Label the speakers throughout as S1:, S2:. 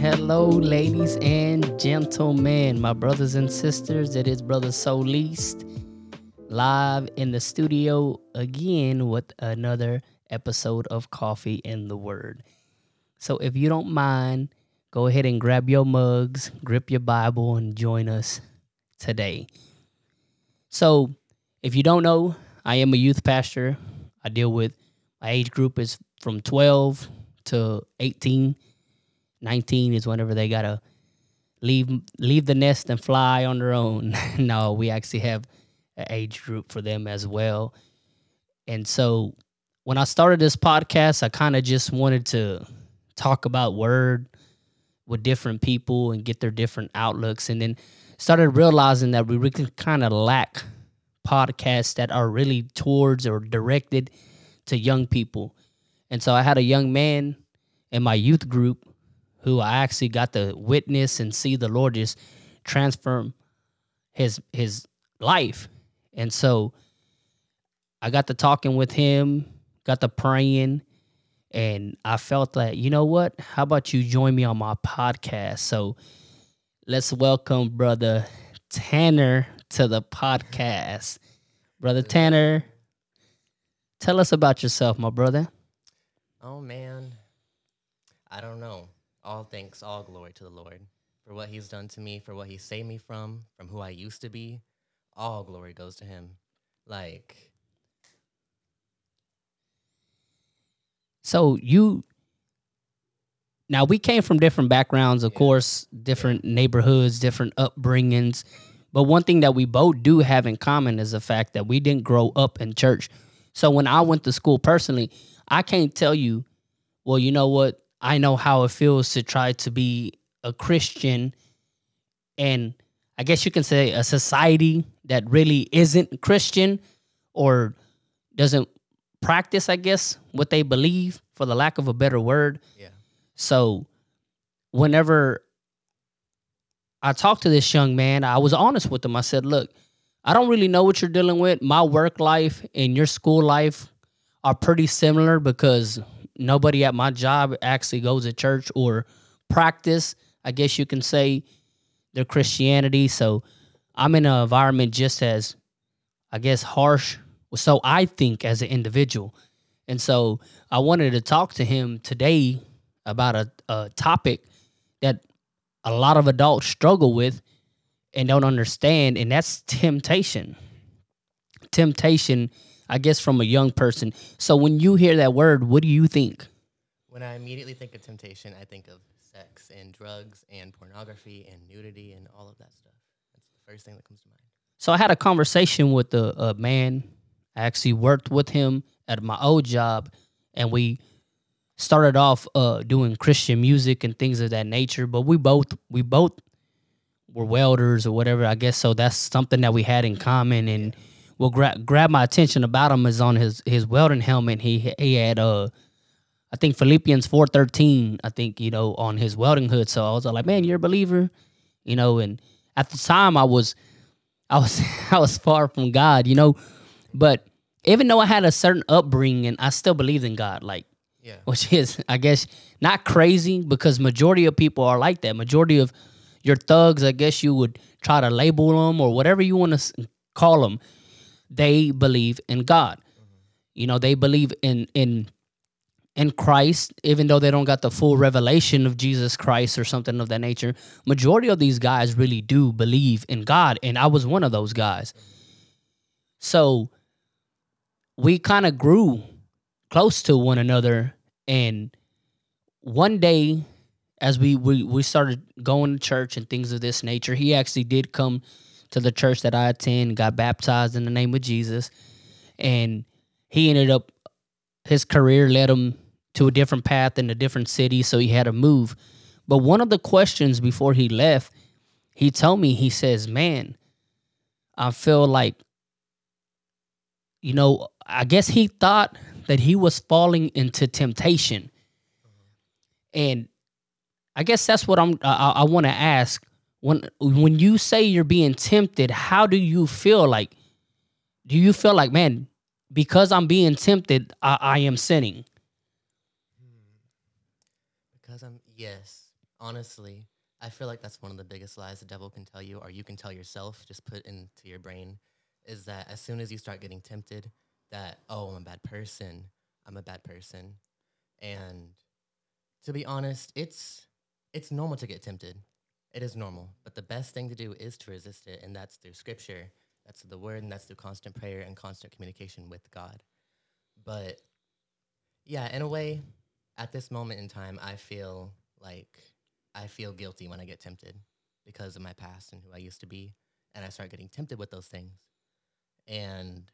S1: Hello, ladies and gentlemen, my brothers and sisters. It is Brother Soliste live in the studio again with another episode of Coffee and the Word. So, if you don't mind, go ahead and grab your mugs, grip your Bible, and join us today. So, if you don't know, I am a youth pastor. I deal with my age group is from 12 to 18 19 is whenever they gotta leave leave the nest and fly on their own. no, we actually have an age group for them as well. And so when I started this podcast, I kind of just wanted to talk about word with different people and get their different outlooks and then started realizing that we really kind of lack podcasts that are really towards or directed to young people. And so I had a young man in my youth group who I actually got to witness and see the Lord just transform his his life. And so I got to talking with him, got to praying, and I felt that, you know what? How about you join me on my podcast? So let's welcome brother Tanner to the podcast. Brother Tanner, tell us about yourself, my brother.
S2: Oh man. I don't know all thanks, all glory to the Lord for what He's done to me, for what He saved me from, from who I used to be. All glory goes to Him. Like,
S1: so you now we came from different backgrounds, of yeah. course, different yeah. neighborhoods, different upbringings. But one thing that we both do have in common is the fact that we didn't grow up in church. So when I went to school personally, I can't tell you, well, you know what? I know how it feels to try to be a Christian and I guess you can say a society that really isn't Christian or doesn't practice, I guess, what they believe, for the lack of a better word.
S2: Yeah.
S1: So whenever I talked to this young man, I was honest with him. I said, look, I don't really know what you're dealing with. My work life and your school life are pretty similar because nobody at my job actually goes to church or practice, I guess you can say, their Christianity. So I'm in an environment just as, I guess, harsh. So I think as an individual. And so I wanted to talk to him today about a, a topic that a lot of adults struggle with and don't understand, and that's temptation. Temptation I guess from a young person. So when you hear that word, what do you think?
S2: When I immediately think of temptation, I think of sex and drugs and pornography and nudity and all of that stuff. That's the first thing that comes to mind.
S1: So I had a conversation with a, a man. I actually worked with him at my old job, and we started off uh, doing Christian music and things of that nature. But we both we both were welders or whatever, I guess. So that's something that we had in common, and. Yeah what gra- grabbed my attention about him is on his his welding helmet. He he had uh, I think Philippians four thirteen. I think you know on his welding hood. So I was like, man, you're a believer, you know. And at the time, I was, I was I was far from God, you know. But even though I had a certain upbringing, I still believed in God. Like,
S2: yeah,
S1: which is I guess not crazy because majority of people are like that. Majority of your thugs, I guess you would try to label them or whatever you want to call them they believe in God. Mm-hmm. You know, they believe in in in Christ, even though they don't got the full revelation of Jesus Christ or something of that nature. Majority of these guys really do believe in God, and I was one of those guys. So we kind of grew close to one another, and one day, as we, we we started going to church and things of this nature, he actually did come to the church that I attend, got baptized in the name of Jesus, and he ended up his career led him to a different path in a different city, so he had to move. But one of the questions before he left, he told me, he says, "Man, I feel like, you know, I guess he thought that he was falling into temptation, and I guess that's what I'm. I, I want to ask when when you say you're being tempted, how do you feel like? Do you feel like, man, because I'm being tempted, I, I am sinning?
S2: Because I'm yes, Honestly, I feel like that's one of the biggest lies the devil can tell you, or you can tell yourself, just put into your brain, is that as soon as you start getting tempted, that, oh, I'm a bad person, I'm a bad person. And to be honest, it's it's normal to get tempted. It is normal. But the best thing to do is to resist it, and that's through scripture, that's through the word, and that's through constant prayer and constant communication with God. But yeah, in a way, at this moment in time, I feel like I feel guilty when I get tempted because of my past and who I used to be. And I start getting tempted with those things. And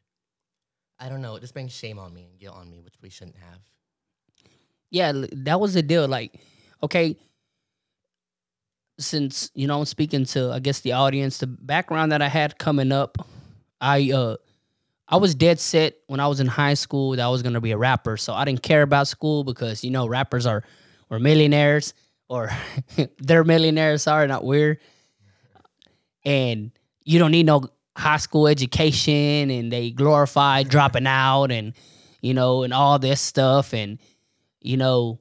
S2: I don't know, it just brings shame on me and guilt on me, which we shouldn't have.
S1: Yeah, that was the deal. Like, okay, since you know I'm speaking to I guess the audience, the background that I had coming up, I uh I was dead set when I was in high school that I was gonna be a rapper. So I didn't care about school because you know rappers are were millionaires or they're millionaires, sorry, not weird. And you don't need no high school education and they glorify dropping out and you know and all this stuff and you know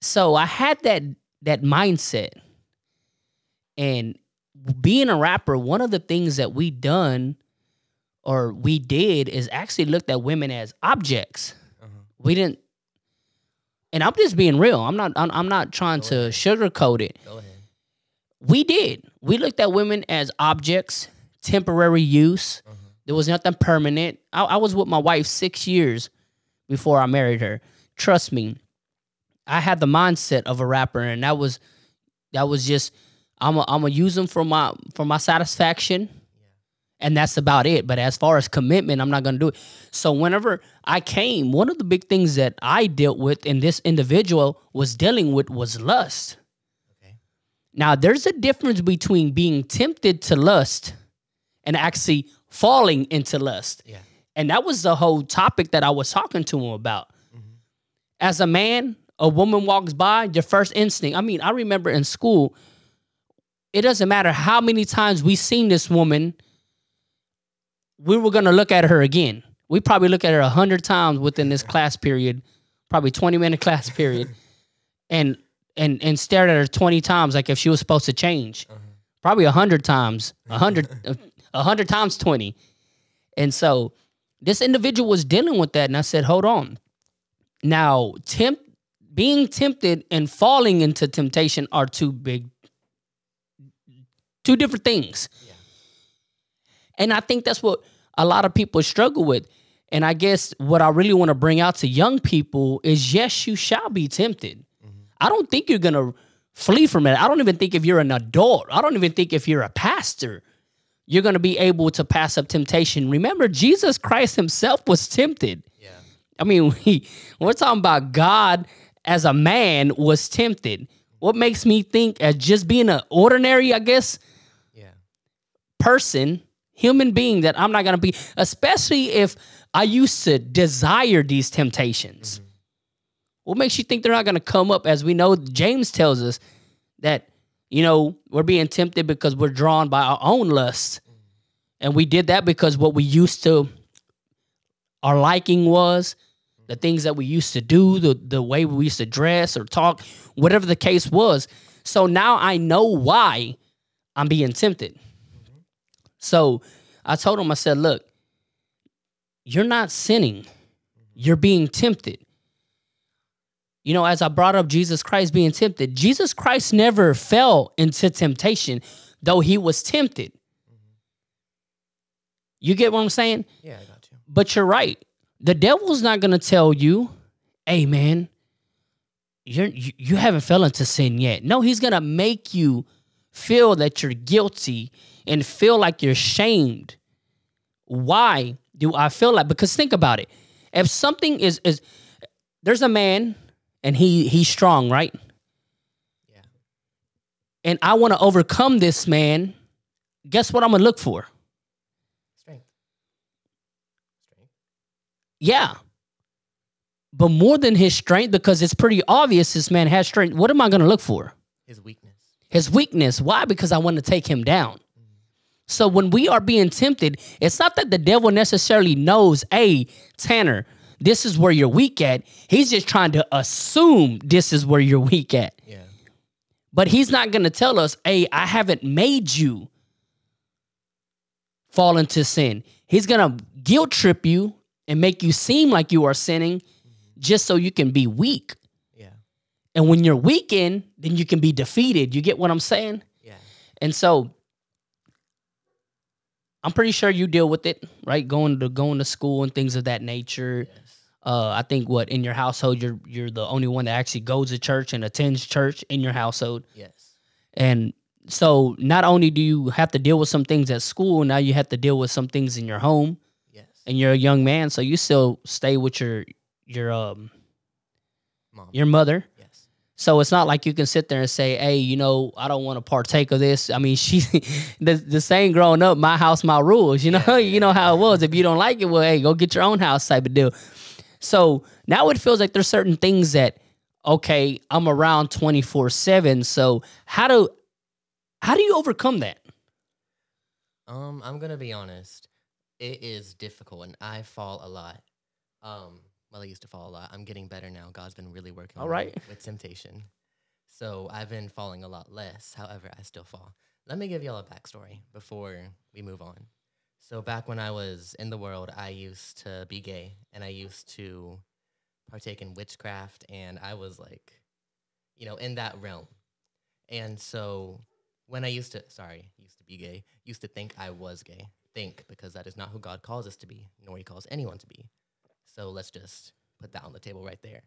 S1: so I had that that mindset. And being a rapper, one of the things that we done or we did is actually looked at women as objects. We didn't and I'm just being real. I'm not I'm, I'm not trying
S2: Go
S1: to
S2: ahead.
S1: sugarcoat it.
S2: Go ahead.
S1: We did. We looked at women as objects, temporary use.
S2: Uh-huh.
S1: There was nothing permanent. I, I was with my wife six years before I married her. Trust me, I had the mindset of a rapper, and that was that was just I'm a, I'm gonna use them for my for my satisfaction, and that's about it. But as far as commitment, I'm not gonna do it. So whenever I came, one of the big things that I dealt with, and this individual was dealing with, was lust.
S2: Okay.
S1: Now, there's a difference between being tempted to lust and actually falling into lust.
S2: Yeah.
S1: And that was the whole topic that I was talking to him about. Mm-hmm. As a man, a woman walks by, your first instinct. I mean, I remember in school, it doesn't matter how many times we've seen this woman, we were gonna look at her again. We probably look at her a hundred times within this class period, probably 20 minute class period, and and and stared at her 20 times like if she was supposed to change. Uh-huh. Probably a hundred times, a hundred, a hundred times 20. And so this individual was dealing with that. And I said, hold on. Now, tempt being tempted and falling into temptation are two big, two different things.
S2: Yeah.
S1: And I think that's what a lot of people struggle with. And I guess what I really want to bring out to young people is yes, you shall be tempted. Mm-hmm. I don't think you're going to flee from it. I don't even think if you're an adult, I don't even think if you're a pastor, you're going to be able to pass up temptation. Remember, Jesus Christ himself was tempted.
S2: Yeah.
S1: I mean, we, we're talking about God as a man was tempted. What makes me think as just being an ordinary, I guess,
S2: Yeah.
S1: person, human being that I'm not gonna be, especially if I used to desire these temptations. Mm-hmm. What makes you think they're not gonna come up? As we know, James tells us that, you know, we're being tempted because we're drawn by our own lust. Mm-hmm. And we did that because what we used to, our liking was, the things that we used to do, the, the way we used to dress or talk, whatever the case was. So now I know why I'm being tempted. So I told him, I said, look, you're not sinning, you're being tempted. You know, as I brought up Jesus Christ being tempted, Jesus Christ never fell into temptation, though he was tempted. You get what I'm saying?
S2: Yeah, I got you.
S1: But you're right. The devil's not going to tell you, hey, man, you're, you, you haven't fell into sin yet. No, he's going to make you feel that you're guilty and feel like you're shamed. Why do I feel like? Because think about it. If something is, is there's a man and he he's strong, right?
S2: Yeah.
S1: And I want to overcome this man. Guess what I'm going to look for?
S2: Strength. Strength.
S1: Yeah. But more than his strength, because it's pretty obvious this man has strength, what am I going to look for?
S2: His weakness.
S1: His weakness. Why? Because I want to take him down. So when we are being tempted, it's not that the devil necessarily knows, hey, Tanner, this is where you're weak at. He's just trying to assume this is where you're weak at.
S2: Yeah.
S1: But he's not going to tell us, hey, I haven't made you fall into sin. He's going to guilt trip you and make you seem like you are sinning just so you can be weak.
S2: Yeah.
S1: And when you're weakened, then you can be defeated. You get what I'm saying?
S2: Yeah.
S1: And so I'm pretty sure you deal with it, right? Going to going to school and things of that nature.
S2: Yes.
S1: Uh, I think what in your household you're you're the only one that actually goes to church and attends church in your household.
S2: Yes.
S1: And so not only do you have to deal with some things at school, now you have to deal with some things in your home. And you're a young man, so you still stay with your your um
S2: Mom.
S1: your mother.
S2: yes.
S1: So it's not like you can sit there and say, "Hey, you know, I don't want to partake of this." I mean, she the the saying growing up, "My house, my rules." You know,
S2: Yeah,
S1: you know how it was. If you don't like it, well, hey, go get your own house type of deal. So now it feels like there's certain things that okay, I'm around 24/7. So how do how do you overcome that?
S2: Um, I'm gonna be honest. It is difficult, and I fall a lot. Um, well, I used to fall a lot. I'm getting better now. God's been really working
S1: All
S2: on me
S1: right.
S2: with temptation. So I've been falling a lot less. However, I still fall. Let me give y'all a backstory before we move on. So back when I was in the world, I used to be gay, and I used to partake in witchcraft, and I was like, you know, in that realm. And so when I used to, sorry, used to be gay, used to think I was gay. Think because that is not who God calls us to be, nor He calls anyone to be. So let's just put that on the table right there.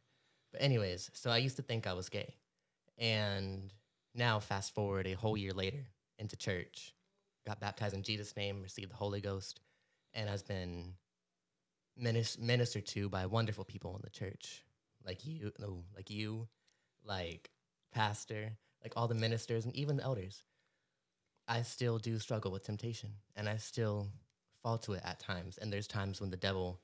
S2: But anyways, so I used to think I was gay, and now fast forward a whole year later into church, got baptized in Jesus' name, received the Holy Ghost, and has been minis- ministered to by wonderful people in the church, like you, no, like you, like pastor, like all the ministers and even the elders. I still do struggle with temptation, and I still fall to it at times. And there's times when the devil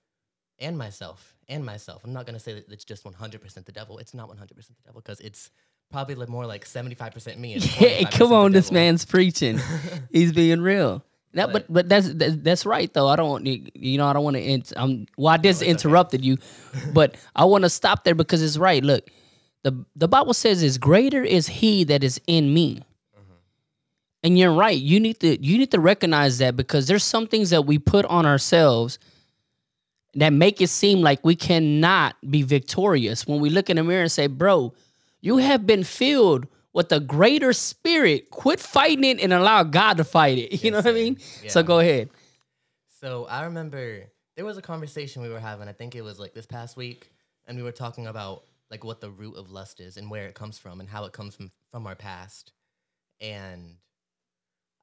S2: and myself and myself. I'm not gonna say that it's just 100% the devil. It's not 100% the devil because it's probably more like 75% me. And
S1: Yeah, come on, this man's preaching. He's being real. No, but
S2: But-
S1: but that's that's, that's right though. I don't want you know I don't want to. Int- um, well, I just
S2: okay.
S1: interrupted you, but I want to stop there because it's right. Look, the the Bible says, "Is greater is He that is in me." And you're right. You need to you need to recognize that because there's some things that we put on ourselves that make it seem like we cannot be victorious. When we look in the mirror and say, "Bro, you have been filled with a greater spirit. Quit fighting it and allow God to fight it." You
S2: Yes,
S1: know what I mean? So go ahead.
S2: So I remember there was a conversation we were having. I think it was like this past week, and we were talking about like what the root of lust is and where it comes from and how it comes from from our past. And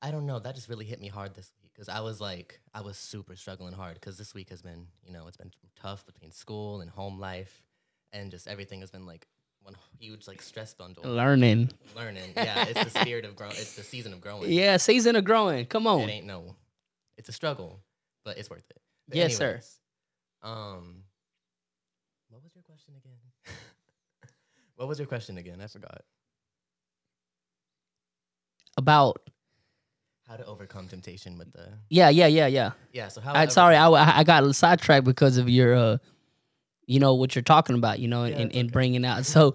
S2: I don't know, that just really hit me hard this week because I was like, I was super struggling hard because this week has been, you know, it's been tough between school and home life, and just everything has been like one huge like stress bundle.
S1: Learning.
S2: Learning, yeah, it's the spirit of growing. It's the season of growing.
S1: Yeah, season of growing. Come on.
S2: It ain't no. It's a struggle, but it's worth it. But
S1: Yes, sir.
S2: Um, what was your question again? what was your question again? I forgot.
S1: About
S2: How to overcome temptation with the
S1: yeah, yeah, yeah, yeah.
S2: yeah. So how?
S1: I, sorry, I, I I got sidetracked because of your uh, you know what you're talking about, you know,
S2: Yeah,
S1: and, and
S2: okay.
S1: bringing out. So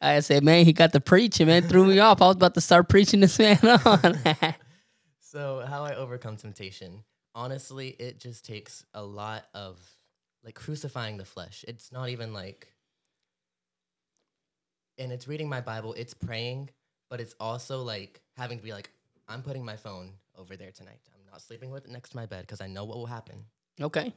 S1: I said, man, he got the preaching, man, threw me off. I was about to start preaching this man on.
S2: So how I overcome temptation? Honestly, it just takes a lot of like crucifying the flesh. It's not even like and it's reading my Bible, it's praying, but it's also like having to be like, I'm putting my phone over there tonight. I'm not sleeping with it next to my bed because I know what will happen.
S1: okay.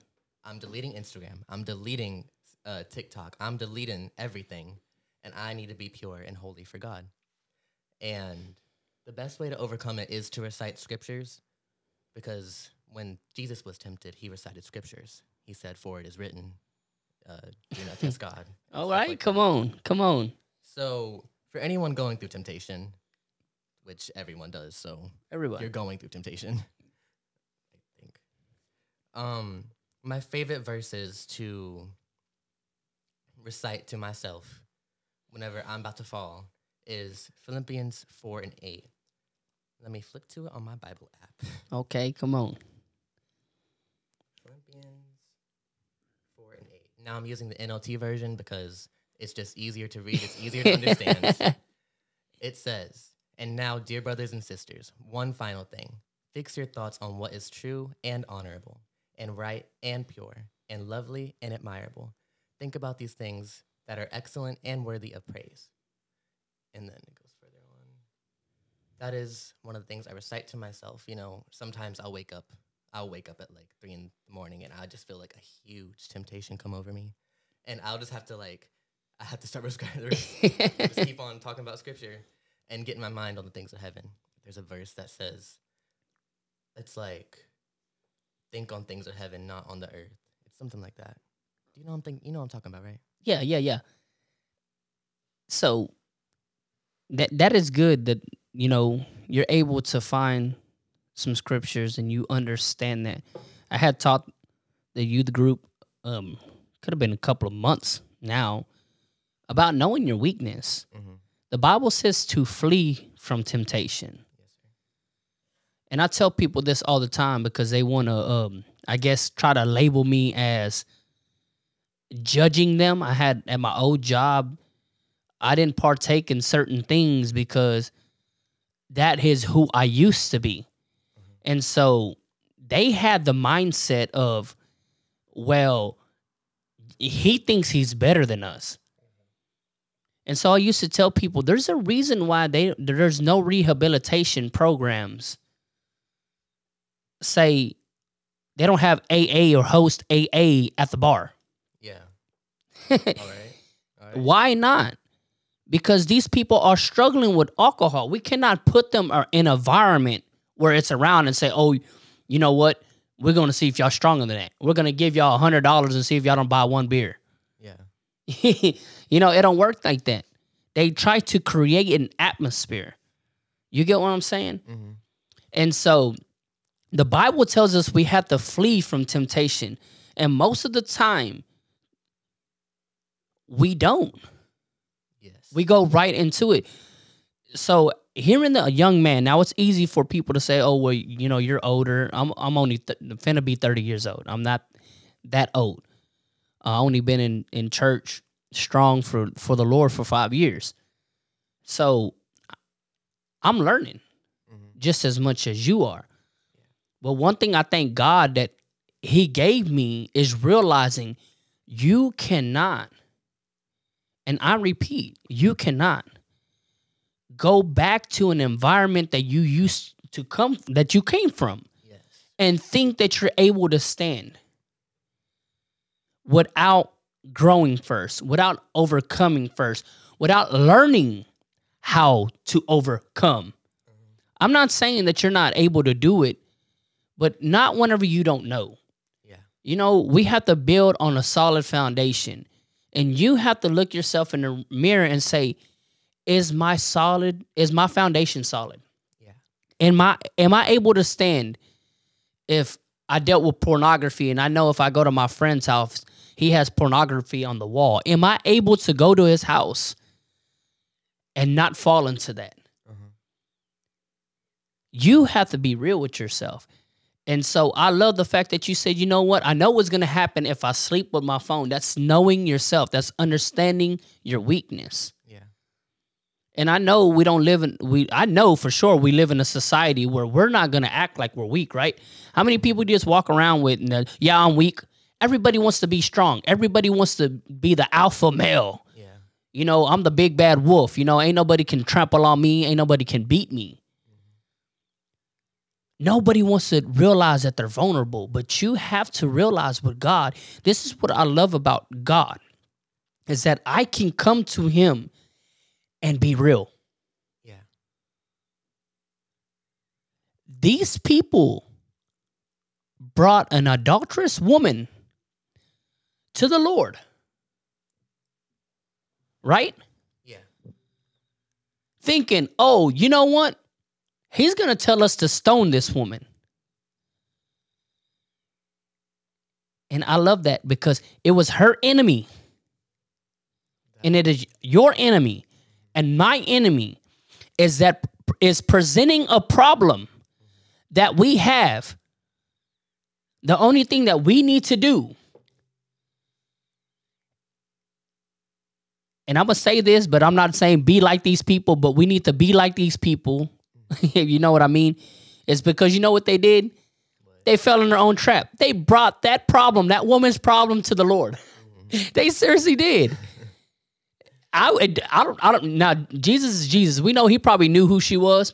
S2: I'm deleting Instagram. I'm deleting uh, TikTok. I'm deleting everything. And I need to be pure and holy for God. And the best way to overcome it is to recite scriptures because when Jesus was tempted, he recited scriptures. He said, For it is written, uh, do not test God.
S1: All right,
S2: like
S1: come
S2: that.
S1: on, come on,
S2: So, for anyone going through temptation, which everyone does, so
S1: everyone,
S2: you're going through temptation. I think. Um, my favorite verses to recite to myself whenever I'm about to fall is Philippians 4 and 8. Let me flip to it on my Bible app.
S1: Okay, come on.
S2: Philippians 4 and 8. Now I'm using the NLT version because it's just easier to read, it's easier to understand. It says, And now, dear brothers and sisters, one final thing. Fix your thoughts on what is true and honorable, and right and pure, and lovely and admirable. Think about these things that are excellent and worthy of praise. And then it goes further on. That is one of the things I recite to myself. You know, sometimes I'll wake up, I'll wake up at like three in the morning and I just feel like a huge temptation come over me. And I'll just have to like, I have to start prescribing, just keep on talking about scripture and getting my mind on the things of heaven. There's a verse that says, it's like, think on things of heaven, not on the earth. It's something like that. Do you know what I'm thinking? You know what I'm talking about, right?
S1: Yeah, yeah, yeah. So that that is good that you know you're able to find some scriptures and you understand that. I had taught the youth group um could have been a couple of months now about knowing your weakness.
S2: Mm-hmm.
S1: The Bible says to flee from temptation. And I tell people this all the time because they want to, um, I guess, try to label me as judging them. I had at my old job, I didn't partake in certain things because that is who I used to be. And so they had the mindset of, well, he thinks he's better than us. And so I used to tell people there's a reason why they there's no rehabilitation programs. Say they don't have AA or host AA at the bar.
S2: Yeah. All right. All right.
S1: Why not? Because these people are struggling with alcohol. We cannot put them uh, in an environment where it's around and say, "Oh, you know what? We're going to see if y'all stronger than that. We're going to give y'all a hundred dollars and see if y'all don't buy one beer." You know, it don't work like that. They try to create an atmosphere. You get what I'm saying?
S2: Mm-hmm.
S1: And so the Bible tells us we have to flee from temptation. And most of the time, we don't.
S2: Yes.
S1: We go right into it. So hearing the young man, now it's easy for people to say, "Oh, well, you know, you're older. I'm I'm only th- finna be 30 years old. I'm not that old. I only been in in church strong for for the Lord for five years. So I'm learning
S2: Mhm.
S1: just as much as you are. But one thing I thank God that He gave me is realizing you cannot, and I repeat, you cannot go back to an environment that you used to come that you came from
S2: Yes.
S1: and think that you're able to stand without growing first, without overcoming first, without learning how to overcome. I'm not saying that you're not able to do it, but not whenever you don't know.
S2: Yeah.
S1: You know, we have to build on a solid foundation. And you have to look yourself in the mirror and say, is my solid is my foundation solid?
S2: Yeah.
S1: Am I am I able to stand if I dealt with pornography and I know if I go to my friend's house, he has pornography on the wall. Am I able to go to his house and not fall into that?
S2: Mhm.
S1: You have to be real with yourself. And so I love the fact that you said, you know what? I know what's going to happen if I sleep with my phone. That's knowing yourself. That's understanding your weakness.
S2: Yeah.
S1: And I know we don't live in we I know for sure we live in a society where we're not going to act like we're weak, right? How many people just walk around with and yeah, I'm weak. Everybody wants to be strong. Everybody wants to be the alpha male.
S2: Yeah.
S1: You know, I'm the big bad wolf. You know, ain't nobody can trample on me. Ain't nobody can beat me. Nobody wants to realize that they're vulnerable, but you have to realize with God, this is what I love about God, is that I can come to Him and be real.
S2: Yeah.
S1: These people brought an adulterous woman to the Lord. Right?
S2: Yeah.
S1: thinking, oh, you know what? He's going to tell us to stone this woman. And I love that because it was her enemy. And it is your enemy. And my enemy is that is presenting a problem that we have. The only thing that we need to do and I'm gonna say this, but I'm not saying be like these people, but we need to be like these people. you know what I mean? It's because you know what they did? They fell in their own trap. They brought that problem, that woman's problem, to the Lord. they seriously did. I, I don't, I don't. Now Jesus is Jesus. We know he probably knew who she was,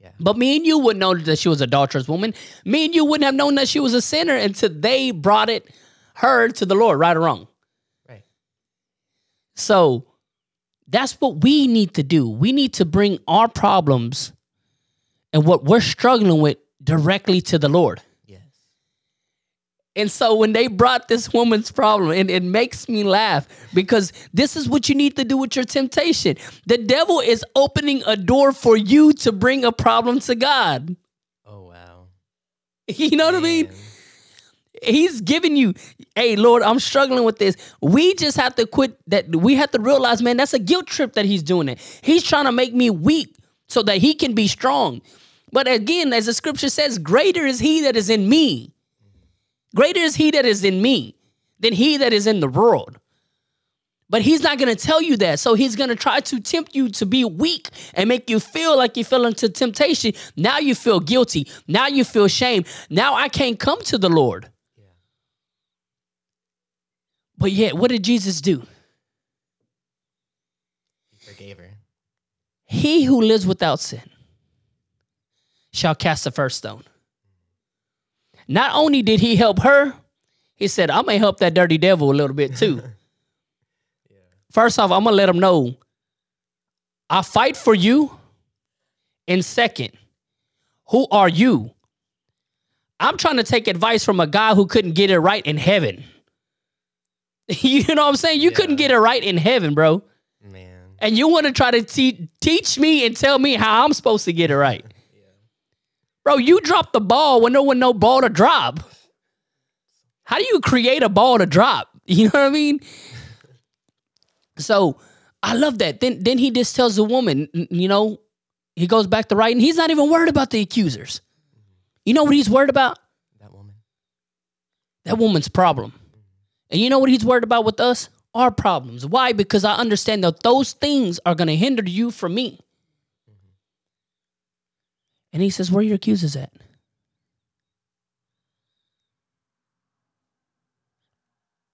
S2: Yeah.
S1: but me and you wouldn't know that she was a adulterous woman. Me and you wouldn't have known that she was a sinner until they brought it her to the Lord, right or wrong.
S2: Right.
S1: So that's what we need to do. We need to bring our problems and what we're struggling with directly to the Lord.
S2: Yes.
S1: And so when they brought this woman's problem, and it makes me laugh because this is what you need to do with your temptation. The devil is opening a door for you to bring a problem to God.
S2: Oh wow.
S1: You know what I mean? He's giving you, hey, Lord, I'm struggling with this. We just have to quit that. We have to realize, man, that's a guilt trip that he's doing it. He's trying to make me weak so that he can be strong. But again, as the scripture says, greater is he that is in me. Greater is he that is in me than he that is in the world. But he's not going to tell you that. So he's going to try to tempt you to be weak and make you feel like you fell into temptation. Now you feel guilty. Now you feel shame. Now I can't come to the Lord. But yet, what did Jesus do?
S2: He forgave her.
S1: He who lives without sin shall cast the first stone. Not only did he help her, he said, I'm going to help that dirty devil a little bit too. yeah. First off, I'm going to let him know I fight for you. And second, who are you? I'm trying to take advice from a guy who couldn't get it right in heaven. you know what I'm saying? You couldn't get it right in heaven, bro
S2: Man.
S1: and you want to try to te- teach me and tell me how I'm supposed to get it right. Bro, you dropped the ball when there was no ball to drop. How do you create a ball to drop? You know what I mean? So I love that. Then then he just tells the woman, you know, he goes back to writing. He's not even worried about the accusers. You know what he's worried about?
S2: That woman.
S1: That woman's problem. And you know what he's worried about with us? Our problems. Why? Because I understand that those things are going to hinder you from me. And he says, Where are your accusers at?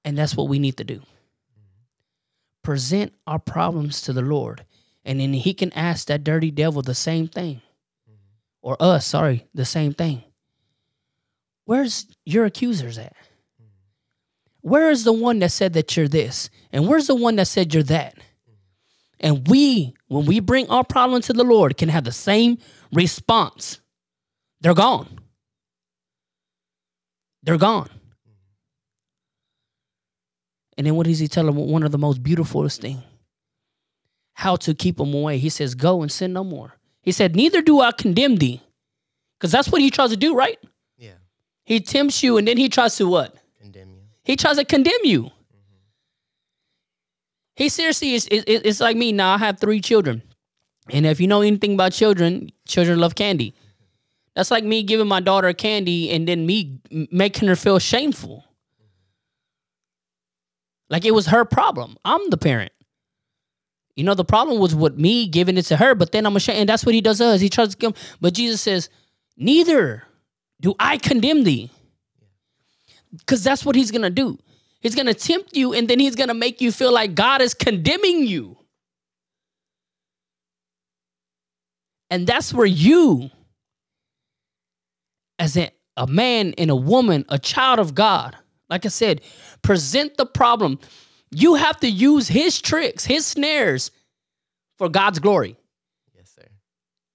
S1: And that's what we need to do. Present our problems to the Lord. And then he can ask that dirty devil the same thing. Or us, sorry, the same thing. Where's your accusers at? Where is the one that said that you're this? And where's the one that said you're that? And we, when we bring our problem to the Lord, can have the same response. They're gone. They're gone. And then what does he tell them? One of the most beautifulest thing. How to keep them away. He says, Go and sin no more. He said, Neither do I condemn thee. Because that's what he tries to do, right?
S2: Yeah.
S1: He tempts you and then he tries to what? He tries to condemn you. He seriously is. is- is- like me now. I have three children, and if you know anything about children, children love candy. That's like me giving my daughter candy and then me making her feel shameful. Like it was her problem. I'm the parent. You know, the problem was with me giving it to her, but then I'm ashamed. And that's what he does to us. He tries to come. But Jesus says, Neither do I condemn thee. Because that's what he's going to do. He's going to tempt you and then he's going to make you feel like God is condemning you. And that's where you, as a, a man and a woman, a child of God, like I said, present the problem. You have to use his tricks, his snares for God's glory.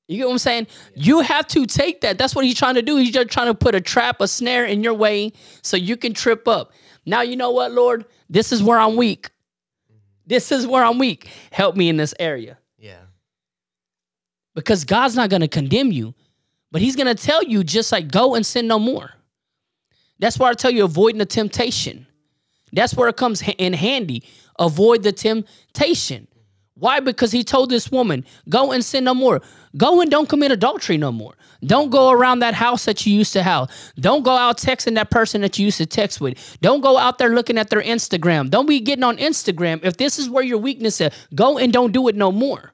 S1: You get what I'm saying? You have to take that. That's what he's trying to do. He's just trying to put a trap, a snare in your way so you can trip up. Now, you know what, Lord? This is where I'm weak. This is where I'm weak. Help me in this area.
S2: Yeah.
S1: Because God's not going to condemn you, but he's going to tell you just like go and sin no more. That's why I tell you avoiding the temptation. That's where it comes in handy. Avoid the temptation. Why? Because he told this woman, go and sin no more. Go and don't commit adultery no more. Don't go around that house that you used to have. Don't go out texting that person that you used to text with. Don't go out there looking at their Instagram. Don't be getting on Instagram. If this is where your weakness is, go and don't do it no more.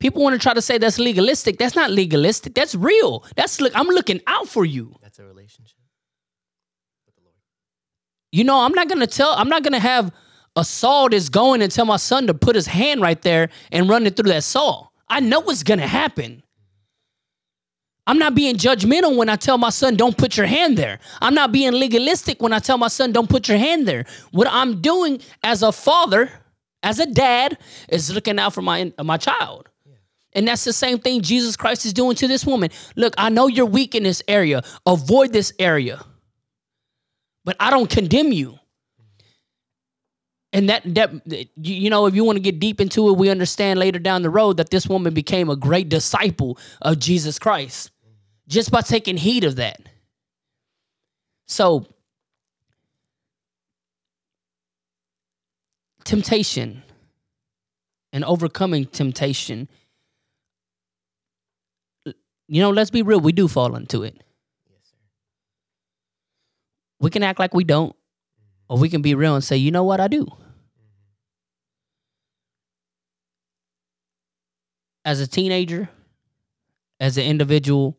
S1: People want to try to say that's legalistic. That's not legalistic. That's real. That's look. I'm looking out for you.
S2: That's a relationship with the Lord.
S1: You know, I'm not gonna tell. I'm not gonna have a saw that's going and tell my son to put his hand right there and run it through that saw. I know what's gonna happen. I'm not being judgmental when I tell my son, don't put your hand there. I'm not being legalistic when I tell my son, don't put your hand there. What I'm doing as a father, as a dad, is looking out for my, my child. And that's the same thing Jesus Christ is doing to this woman. Look, I know you're weak in this area. Avoid this area. But I don't condemn you. And that that you know, if you want to get deep into it, we understand later down the road that this woman became a great disciple of Jesus Christ just by taking heed of that. So temptation and overcoming temptation you know, let's be real, we do fall into it. We can act like we don't, or we can be real and say, you know what, I do. As a teenager, as an individual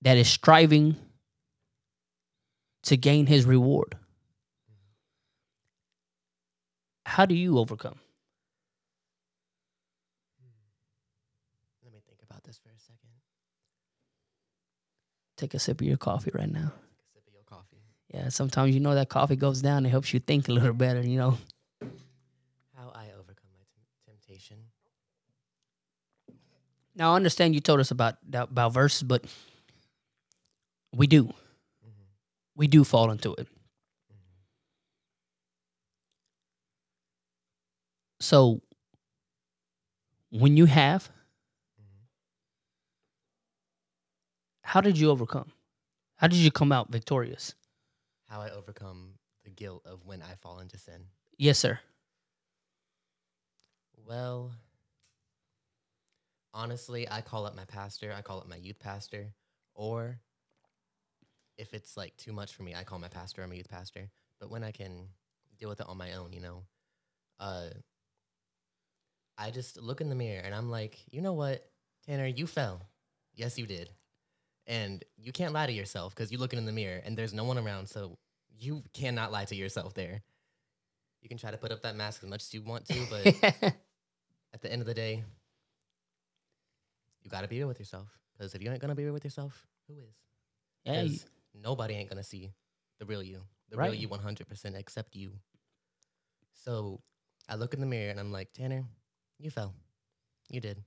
S1: that is striving to gain his reward, how do you overcome?
S2: Let me think about this for a second.
S1: Take a sip of your coffee right now.
S2: Take a sip of your coffee.
S1: Yeah, sometimes you know that coffee goes down. It helps you think a little better, you know.
S2: How I overcome my tem- temptation.
S1: Now I understand you told us about that- about verses, but we do.
S2: Mm-hmm.
S1: We do fall into it. So when you have,
S2: Mm-hmm.
S1: how did you overcome? How did you come out victorious?
S2: How I overcome the guilt of when I fall into sin.
S1: Yes, sir.
S2: Well, honestly, I call up my pastor, I call up my youth pastor, or if it's like too much for me, I call my pastor, I'm a youth pastor. But when I can deal with it on my own, you know, uh, I just look in the mirror and I'm like, you know what, Tanner, you fell. Yes, you did. And you can't lie to yourself because you're looking in the mirror and there's no one around. So you cannot lie to yourself there. You can try to put up that mask as much as you want to, but at the end of the day, you got to be real with yourself. Because if you ain't gonna be real with yourself, who is?
S1: yeah, you-
S2: nobody ain't gonna see the real you, the
S1: Right.
S2: real you, one hundred percent, except you. So I look in the mirror and I'm like, Tanner, you fell, you did,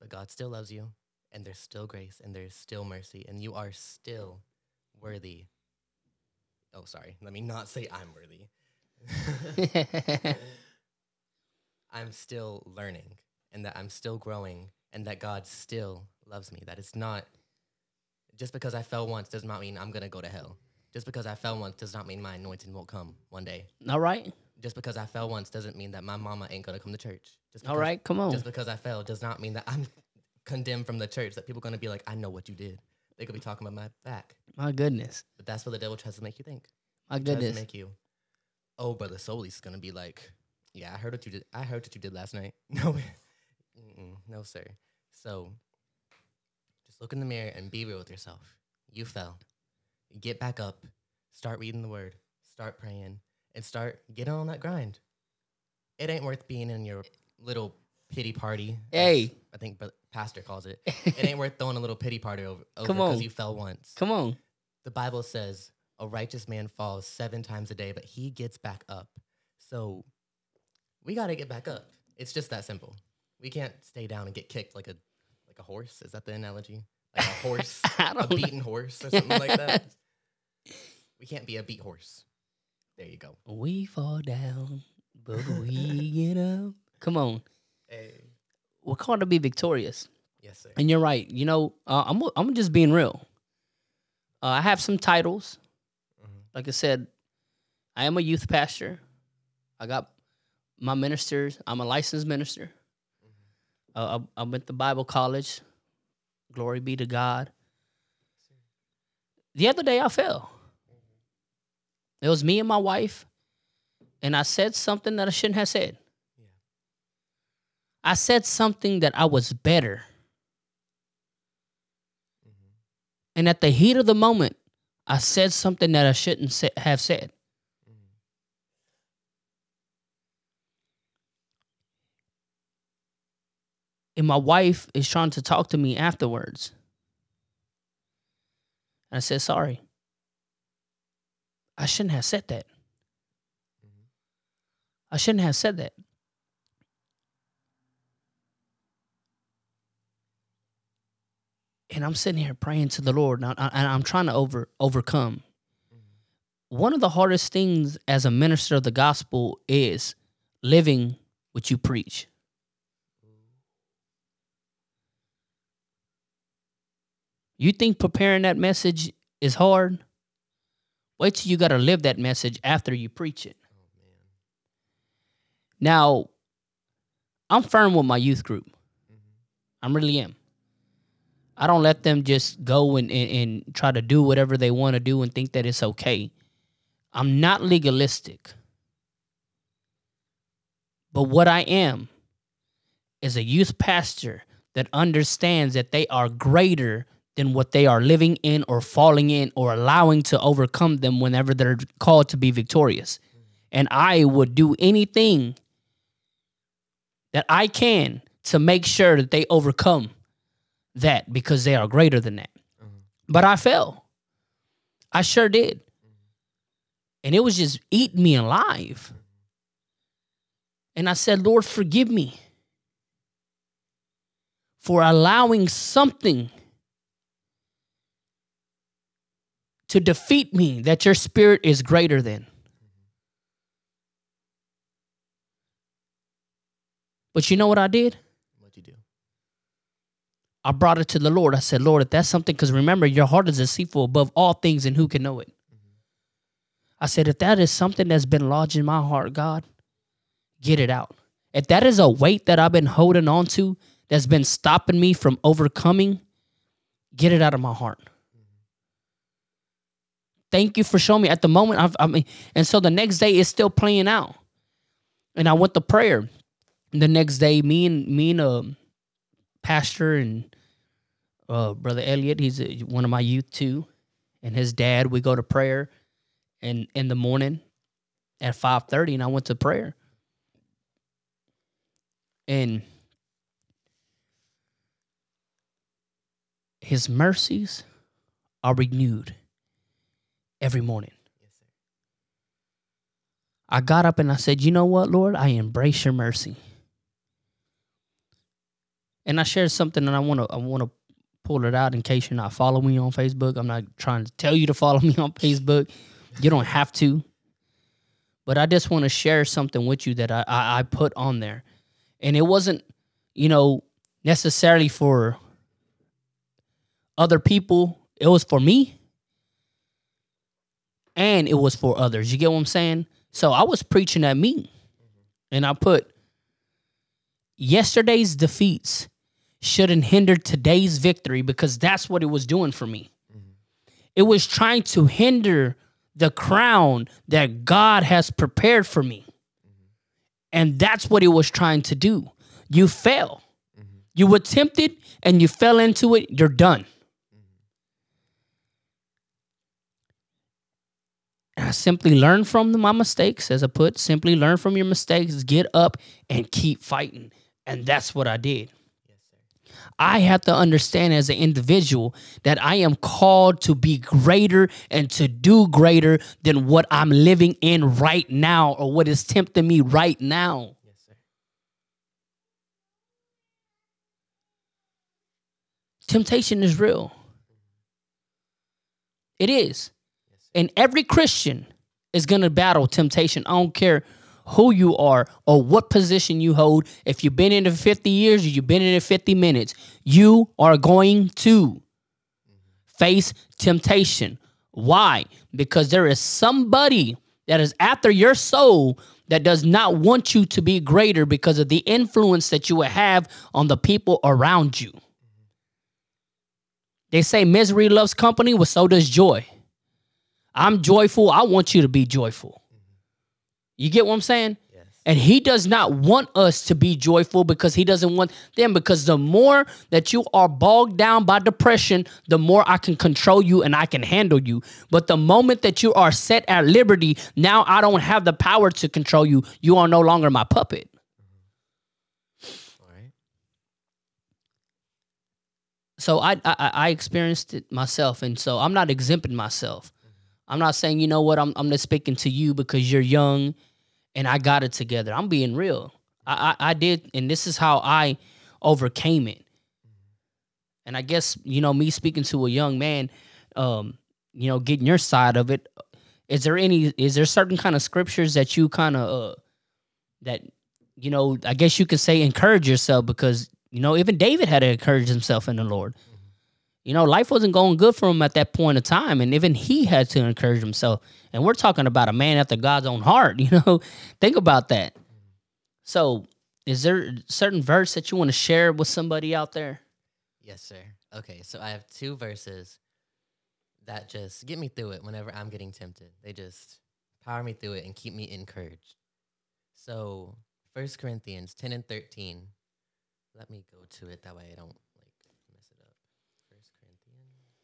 S2: but God still loves you, and there's still grace, and there's still mercy, and you are still worthy. Oh, sorry. Let me not say I'm worthy. I'm still learning and that I'm still growing and that God still loves me. That it's not just because I fell once does not mean I'm going to go to hell. Just because I fell once does not mean my anointing won't come one day.
S1: All right.
S2: Just because I fell once doesn't mean that my mama ain't going to come to church. Just because-
S1: right. Come on.
S2: Just because I fell does not mean that I'm condemned from the church, that people are going to be like, I know what you did. They could be talking about my back.
S1: My goodness.
S2: But that's what the devil tries to make you think
S1: My
S2: tries to
S1: goodness.
S2: make you, oh, brother Solis is gonna be like, yeah, I heard what you did. I heard what you did last night. No, no, sir. So, just look in the mirror and be real with yourself. You fell. Get back up. Start reading the word. Start praying, and start getting on that grind. It ain't worth being in your little pity party.
S1: Hey.
S2: I think pastor calls it. It ain't worth throwing a little pity party over
S1: Come
S2: because you fell once
S1: Come on.
S2: the Bible says a righteous man falls seven times a day, but he gets back up. So we got to get back up. It's just that simple. We can't stay down and get kicked like a like a horse. Is that the analogy? Like a horse,
S1: I
S2: a
S1: don't know.
S2: beaten horse or something like that. We can't be a beat horse. There you go.
S1: We fall down, but we get up. Come on.
S2: Hey.
S1: We're called to be victorious.
S2: Yes, sir.
S1: And you're right. You know, uh, I'm I'm just being real. Uh, I have some titles.
S2: Mhm.
S1: Like I said, I am a youth pastor. I got my ministers. I'm a licensed minister. Uh, I, I went to Bible college. Glory be to God. The other day I fell. It was me and my wife, and I said something that I shouldn't have said. I said something that I was better. And at the heat of the moment, I said something that I shouldn't sa- have said. mm. And my wife is trying to talk to me afterwards. And I said, sorry. I shouldn't have said that. I shouldn't have said that. And I'm sitting here praying to the Lord, and, I, I'm trying to over overcome. One of the hardest things as a minister of the gospel is living what you preach. You think preparing that message is hard? Wait till you got to live that message after you preach it. Now, I'm firm with my youth group. Mm-hmm. I really am. I don't let them just go and, and, and try to do whatever they want to do and think that it's okay. I'm not legalistic. But what I am is a youth pastor that understands that they are greater than what they are living in or falling in or allowing to overcome them whenever they're called to be victorious. And I would do anything that I can to make sure that they overcome that because they are greater than that. Mm-hmm. But I fell. I sure did. Mm-hmm. And it was just eating me alive. Mm-hmm. And I said, Lord, forgive me for allowing something to defeat me that your spirit is greater than. But you know what I did? I brought it to the Lord. I said, Lord, if that's something, because remember, your heart is deceitful above all things, and who can know it? I said, if that is something that's been lodged in my heart, God, get it out. If that is a weight that I've been holding on to that's been stopping me from overcoming, get it out of my heart. Thank you for showing me. At the moment, I've, I mean, and so the next day it's still playing out. And I went to prayer. The next day, me and me and um pastor and uh, brother Elliot, he's a, one of my youth too, and his dad. We go to prayer, and in the morning at five thirty, and I went to prayer, and His mercies are renewed every morning. I got up and I said, "You know what, Lord? I embrace your mercy." And I shared something, and I want to I want pull it out in case you're not following me on Facebook. I'm not trying to tell you to follow me on Facebook. You don't have to, but I just want to share something with you that I, I I put on there, and it wasn't, you know, necessarily for other people. It was for me, and it was for others. You get what I'm saying? So I was preaching at me, and I put yesterday's defeats shouldn't hinder today's victory because that's what it was doing for me. It was trying to hinder the crown that God has prepared for me. And that's what it was trying to do. You fell. You were tempted and you fell into it, you're done. I simply learn from my mistakes, as I put, simply learn from your mistakes, get up and keep fighting. And that's what I did.
S2: Yes.
S1: I have to understand as an individual that I am called to be greater and to do greater than what I'm living in right now or what is tempting me right now.
S2: Yes, sir.
S1: Temptation is real. It is. And every Christian is going to battle temptation. I don't care who you are or what position you hold. If you've been in it 50 years or you've been in it 50 minutes, you are going to face temptation. Why? Because there is somebody that is after your soul that does not want you to be greater because of the influence that you will have on the people around you. They say misery loves company, well, so does joy. I'm joyful. I want you to be joyful. You get what I'm saying?
S2: Yes.
S1: And he does not want us to be joyful because he doesn't want them. Because the more that you are bogged down by depression, the more I can control you and I can handle you. But the moment that you are set at liberty, now I don't have the power to control you. You are no longer my puppet. So I, I I experienced it myself, and so I'm not exempting myself. Mm-hmm. I'm not saying you know what I'm I'm just speaking to you because you're young, and I got it together. I'm being real. I I, I did, and this is how I overcame it. And I guess you know me speaking to a young man, um, you know, getting your side of it. Is there any? Is there certain kind of scriptures that you kind of uh, that you know? I guess you could say encourage yourself because you know even David had to encourage himself in the Lord. You know, life wasn't going good for him at that point of time, and even he had to encourage himself. And we're talking about a man after God's own heart. You know, think about that. So, is there a certain verse that you want to share with somebody out there?
S2: Yes, sir. Okay, so I have two verses that just get me through it whenever I'm getting tempted. They just power me through it and keep me encouraged. So, First Corinthians 10 and 13. Let me go to it that way I don't like mess it up. First Corinthians 10 and 13.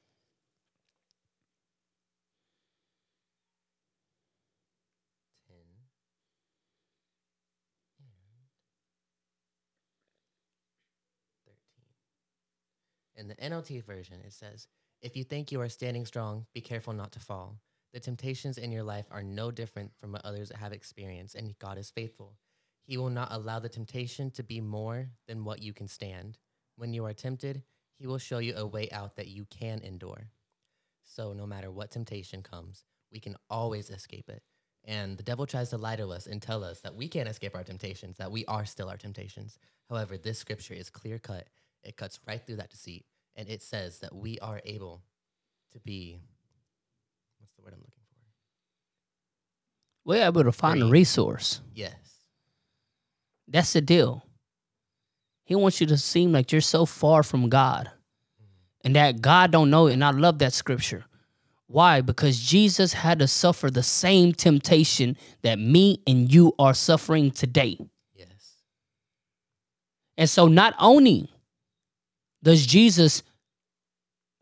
S2: In the NLT version, it says, If you think you are standing strong, be careful not to fall. The temptations in your life are no different from what others have experienced, and God is faithful. He will not allow the temptation to be more than what you can stand. When you are tempted, He will show you a way out that you can endure. So, no matter what temptation comes, we can always escape it. And the devil tries to lie to us and tell us that we can't escape our temptations, that we are still our temptations. However, this scripture is clear cut. It cuts right through that deceit. And it says that we are able to be what's the word I'm looking for?
S1: We're able to find a resource.
S2: Yes.
S1: That's the deal. He wants you to seem like you're so far from God mm-hmm. and that God don't know it. And I love that scripture. Why? Because Jesus had to suffer the same temptation that me and you are suffering today.
S2: Yes.
S1: And so not only does Jesus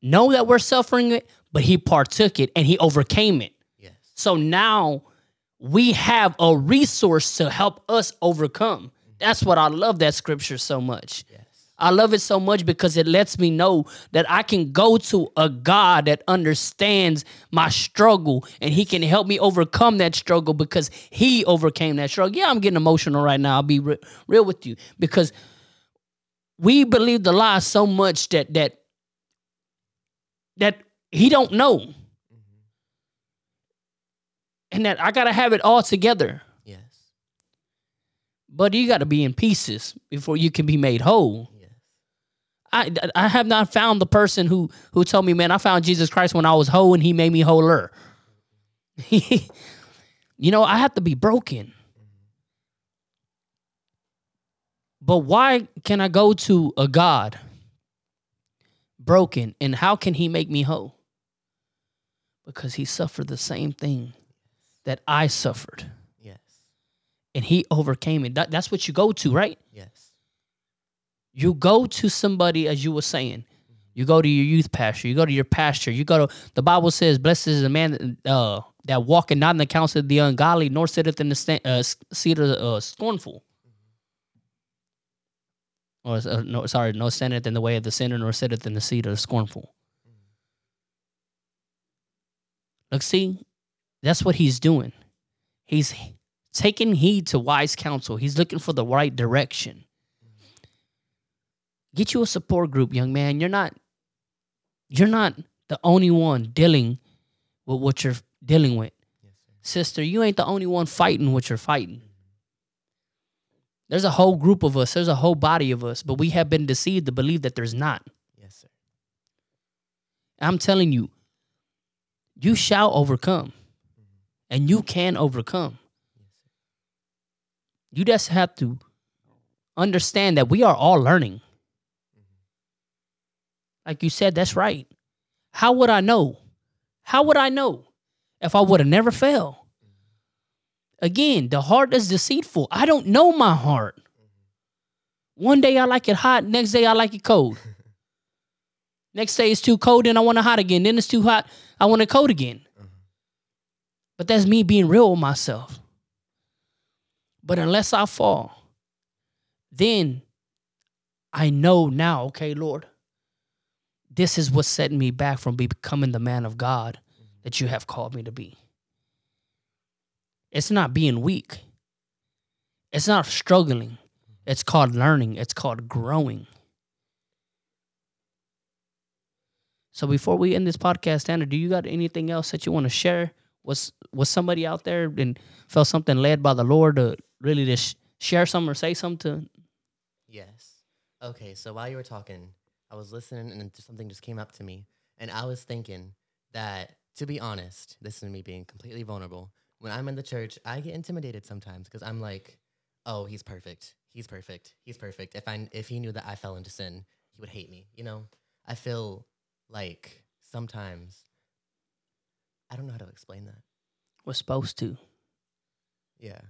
S1: know that we're suffering it, but he partook it and he overcame it.
S2: Yes.
S1: So now we have a resource to help us overcome. That's what I love that scripture so much.
S2: Yes.
S1: I love it so much because it lets me know that I can go to a God that understands my struggle and he can help me overcome that struggle because he overcame that struggle. Yeah, I'm getting emotional right now. I'll be re- real with you because we believe the lie so much that that that he don't know and that I got to have it all together.
S2: Yes.
S1: But you got to be in pieces before you can be made whole.
S2: Yes.
S1: I, I have not found the person who who told me, man, I found Jesus Christ when I was whole and he made me wholer. you know, I have to be broken. But why can I go to a God broken and how can he make me whole? Because he suffered the same thing that I suffered
S2: Yes.
S1: and he overcame it. That, that's what you go to, right?
S2: Yes.
S1: You go to somebody, as you were saying. You go to your youth pastor. You go to your pastor. You go to the Bible says, "Blessed is the man uh, that walketh not in the counsel of the ungodly, nor sitteth in the uh, seat of the uh, scornful." Or uh, no, sorry, no standeth in the way of the sinner, nor sitteth in the seat of the scornful. Look, see, that's what he's doing. He's taking heed to wise counsel. He's looking for the right direction. Get you a support group, young man. You're not you're not the only one dealing with what you're dealing with.
S2: Yes.
S1: Sister, you ain't the only one fighting what you're fighting. There's a whole group of us, there's a whole body of us, but we have been deceived to believe that there's not.
S2: Yes, sir.
S1: I'm telling you, you shall overcome. and you can overcome. You just have to understand that we are all learning. Like you said, that's right. How would I know? How would I know if I would have never fell? Again, the heart is deceitful. I don't know my heart. One day I like it hot, next day I like it cold. next day it's too cold and I want it hot again. Then it's too hot, I want it cold again. Mm-hmm. But that's me being real with myself. But unless I fall, then I know now, okay, Lord, this is what's setting me back from becoming the man of God mm-hmm. that you have called me to be. It's not being weak. It's not struggling. It's called learning. It's called growing. So before we end this podcast, Tanner, do you got anything else that you want to share? Was was somebody out there and felt something led by the Lord to really just share something or say something?
S2: Yes. Okay, so while you were talking, I was listening and something just came up to me. And I was thinking that, to be honest, this is me being completely vulnerable. When I'm in the church, I get intimidated sometimes because I'm like, oh, he's perfect. He's perfect. He's perfect. If I if he knew that I fell into sin, he would hate me. You know? I feel like sometimes I don't know how to explain that.
S1: We're supposed to.
S2: Yeah.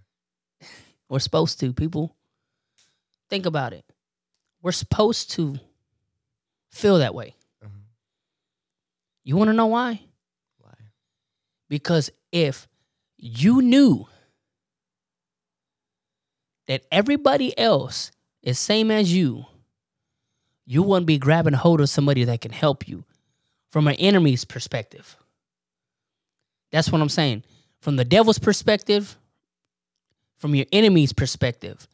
S1: We're supposed to, people. Think about it. We're supposed to feel that way.
S2: Uh-huh.
S1: You want to know why?
S2: Why?
S1: Because if you knew that everybody else is same as you, you wouldn't be grabbing hold of somebody that can help you from an enemy's perspective. That's what I'm saying. From the devil's perspective, from your enemy's perspective.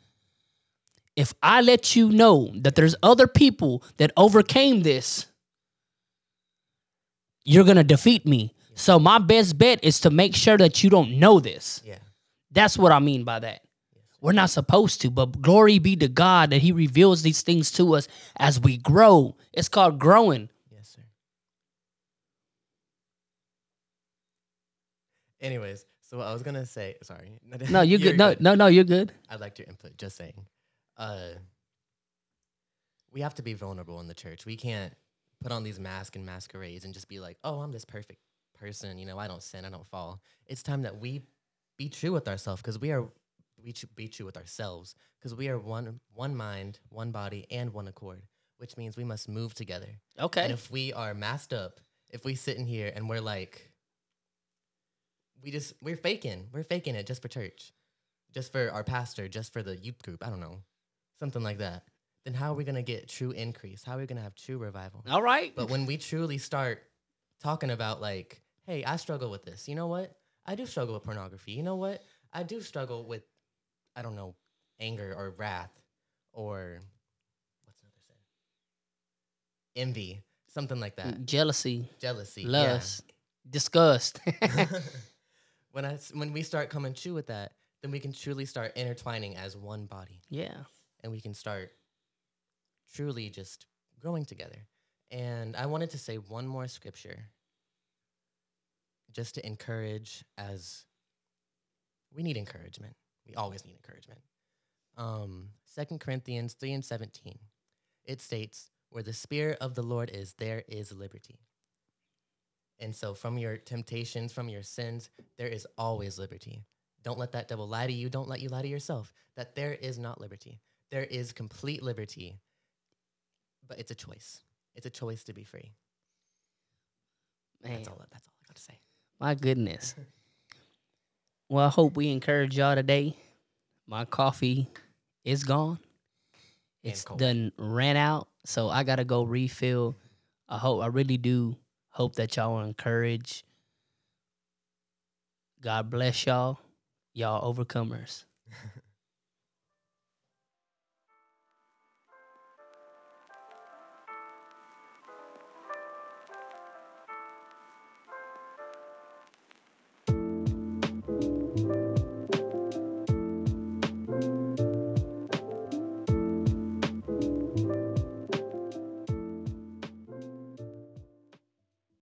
S1: If I let you know that there's other people that overcame this, you're going to defeat me. So my best bet is to make sure that you don't know this.
S2: Yeah.
S1: That's what I mean by that. We're not supposed to, but glory be to God that He reveals these things to us as we grow. It's called growing.
S2: Yes, sir. Anyways, so what I was gonna say, sorry.
S1: No, you're, good. No, no, no, you're good.
S2: I liked your input. Just saying. Uh, we have to be vulnerable in the church. We can't put on these masks and masquerades and just be like, "Oh, I'm this perfect person. You know, I don't sin, I don't fall." It's time that we be true with ourselves because we are we should be true with ourselves because we are one one mind, one body, and one accord. Which means we must move together.
S1: Okay.
S2: And if we are masked up, if we sit in here and we're like, we just we're faking, we're faking it just for church, just for our pastor, just for the youth group. I don't know, something like that. Then how are we gonna get true increase? How are we gonna have true revival?
S1: All right.
S2: But when we truly start talking about like, hey, I struggle with this. You know what? I do struggle with pornography. You know what? I do struggle with, I don't know, anger or wrath or what's another sin? Envy, something like that.
S1: Jealousy,
S2: Jealousy, yeah.
S1: lust, disgust.
S2: when I when we start coming true with that, then we can truly start intertwining as one body,
S1: yeah.
S2: and we can start truly just growing together. And I wanted to say one more scripture, just to encourage, as we need encouragement. We always need encouragement. Um, Second Corinthians three and seventeen, it states, "Where the spirit of the Lord is, there is liberty." And so, from your temptations, from your sins, there is always liberty. Don't let that devil lie to you. Don't let you lie to yourself that there is not liberty. There is complete liberty, but it's a choice. It's a choice to be free.
S1: Man,
S2: That's all. That's all I got to say.
S1: My goodness. Well, I hope we encourage y'all today. My coffee is gone. It's done ran out, so I gotta go refill. I hope I really do hope that y'all are encouraged. God bless y'all. Y'all overcomers.